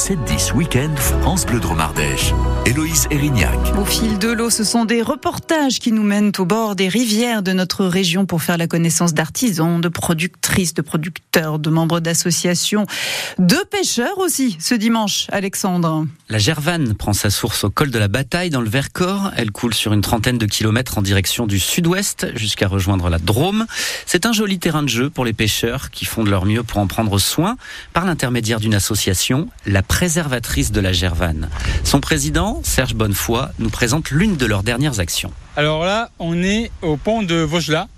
7-10 Week-end France Bleu Dromardèche. Héloïse Erignac. Au fil de l'eau, ce sont des reportages qui nous mènent au bord des rivières de notre région pour faire la connaissance d'artisans, de productrices, de producteurs, de membres d'associations, de pêcheurs aussi ce dimanche, Alexandre. La Gervanne prend sa source au col de la Bataille dans le Vercors. Elle coule sur une trentaine de kilomètres en direction du sud-ouest jusqu'à rejoindre la Drôme. C'est un joli terrain de jeu pour les pêcheurs qui font de leur mieux pour en prendre soin par l'intermédiaire d'une association, la préservatrice de la Gervanne. Son président, Serge Bonnefoy, nous présente l'une de leurs dernières actions. Alors là, on est au pont de Vaugelas,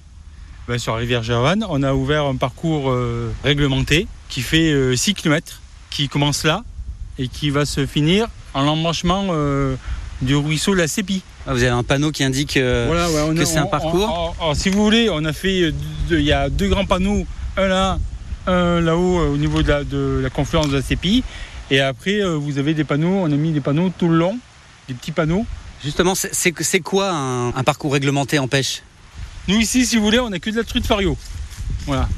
ben, sur la rivière Gervanne. On a ouvert un parcours euh, réglementé qui fait 6 euh, km, qui commence là et qui va se finir en l'embranchement euh, du ruisseau La Sépi. Ah, vous avez un panneau qui indique que c'est un parcours Si vous voulez, on a fait, il y a deux grands panneaux, un là, un là-haut au niveau de la, de la confluence de la Sépi. Et après, vous avez des panneaux, on a mis des panneaux tout le long, des petits panneaux. Justement, c'est quoi un, un, parcours réglementé en pêche? Nous ici, si vous voulez, on n'a que de la truite fario. Voilà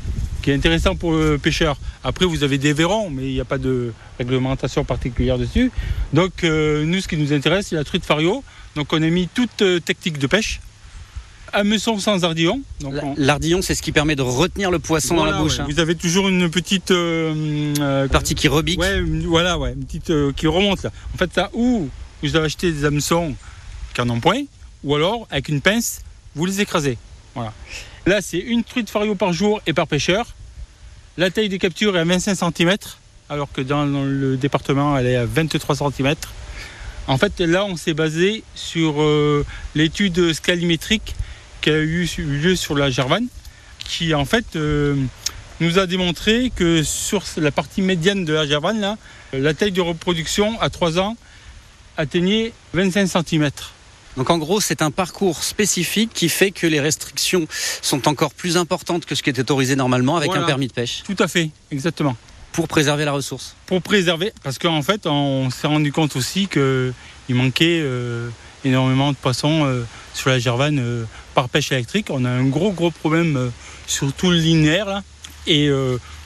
qui est intéressant pour le pêcheur. Après, vous avez des verrons, mais il n'y a pas de réglementation particulière dessus. Donc, euh, nous, ce qui nous intéresse, c'est la truite fario. Donc, on a mis toute euh, technique de pêche. Hameçon sans ardillon. L'ardillon, c'est ce qui permet de retenir le poisson dans la bouche. Hein. Vous avez toujours une petite euh, partie qui rebique. Ouais, voilà, ouais, une petite qui remonte là. En fait, ça, ou vous avez acheté des hameçons qui en ont point, ou alors avec une pince, vous les écrasez. Voilà. Là, c'est une truite fario par jour et par pêcheur. La taille des captures est à 25 cm, alors que dans le département, elle est à 23 cm. En fait, là, on s'est basé sur euh, l'étude scalimétrique qui a eu lieu sur la Gervanne, qui en fait euh, nous a démontré que sur la partie médiane de la Gervanne, là, la taille de reproduction à 3 ans atteignait 25 cm. Donc en gros, c'est un parcours spécifique qui fait que les restrictions sont encore plus importantes que ce qui est autorisé normalement avec un permis de pêche. Tout à fait, exactement. Pour préserver la ressource. Pour préserver, parce qu'en fait, on s'est rendu compte aussi qu'il manquait euh, énormément de poissons euh, sur la Gervanne euh, par pêche électrique. On a un gros gros problème sur tout le linéaire. Et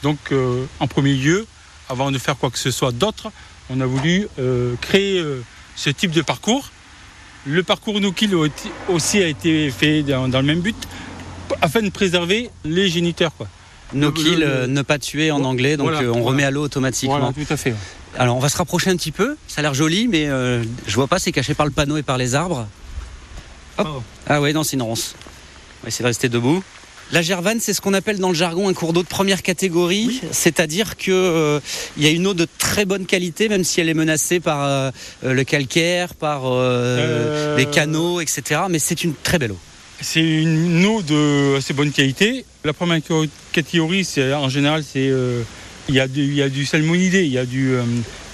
donc, en premier lieu, avant de faire quoi que ce soit d'autre, on a voulu créer ce type de parcours le parcours no kill aussi a été fait dans, le même but, afin de préserver les géniteurs. Quoi. No kill, euh, ne pas tuer en anglais, donc euh, on remet à l'eau automatiquement. Voilà, tout à fait. Alors on va se rapprocher un petit peu, ça a l'air joli, mais euh, je vois pas, c'est caché par le panneau et par les arbres. Oh. Ah ouais, non, c'est une ronce. On va essayer de rester debout. La gervane, c'est ce qu'on appelle dans le jargon un cours d'eau de première catégorie, c'est-à-dire qu'il euh, y a une eau de très bonne qualité, même si elle est menacée par euh, le calcaire, par les canaux, etc. Mais c'est une très belle eau. C'est une eau de assez bonne qualité. La première catégorie, c'est en général, c'est il y, a du, y a du salmonidé, il y a du,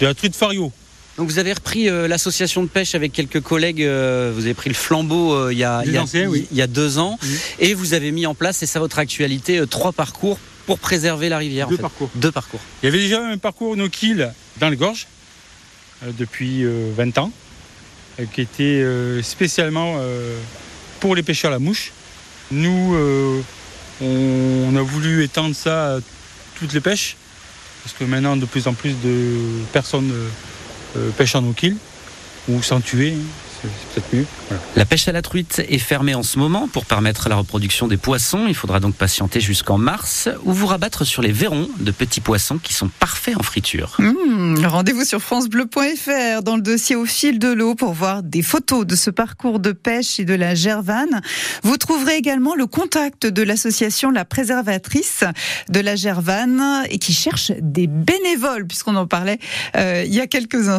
de la truite fario. Donc vous avez repris euh, l'association de pêche avec quelques collègues, euh, vous avez pris le flambeau euh, il, y a, deux ans, et vous avez mis en place, et ça votre actualité, trois parcours pour préserver la rivière. Deux parcours. Deux parcours. Il y avait déjà un parcours no kill dans les gorges depuis 20 ans, qui était spécialement pour les pêcheurs à la mouche. Nous, on a voulu étendre ça à toutes les pêches, parce que maintenant de plus en plus de personnes euh, pêche en eau ou sans tuer. La pêche à la truite est fermée en ce moment pour permettre la reproduction des poissons. Il faudra donc patienter jusqu'en mars ou vous rabattre sur les verrons de petits poissons qui sont parfaits en friture. Mmh, rendez-vous sur francebleu.fr dans le dossier au fil de l'eau pour voir des photos de ce parcours de pêche et de la gervane. Vous trouverez également le contact de l'association La Préservatrice de la gervane et qui cherche des bénévoles puisqu'on en parlait euh, il y a quelques instants.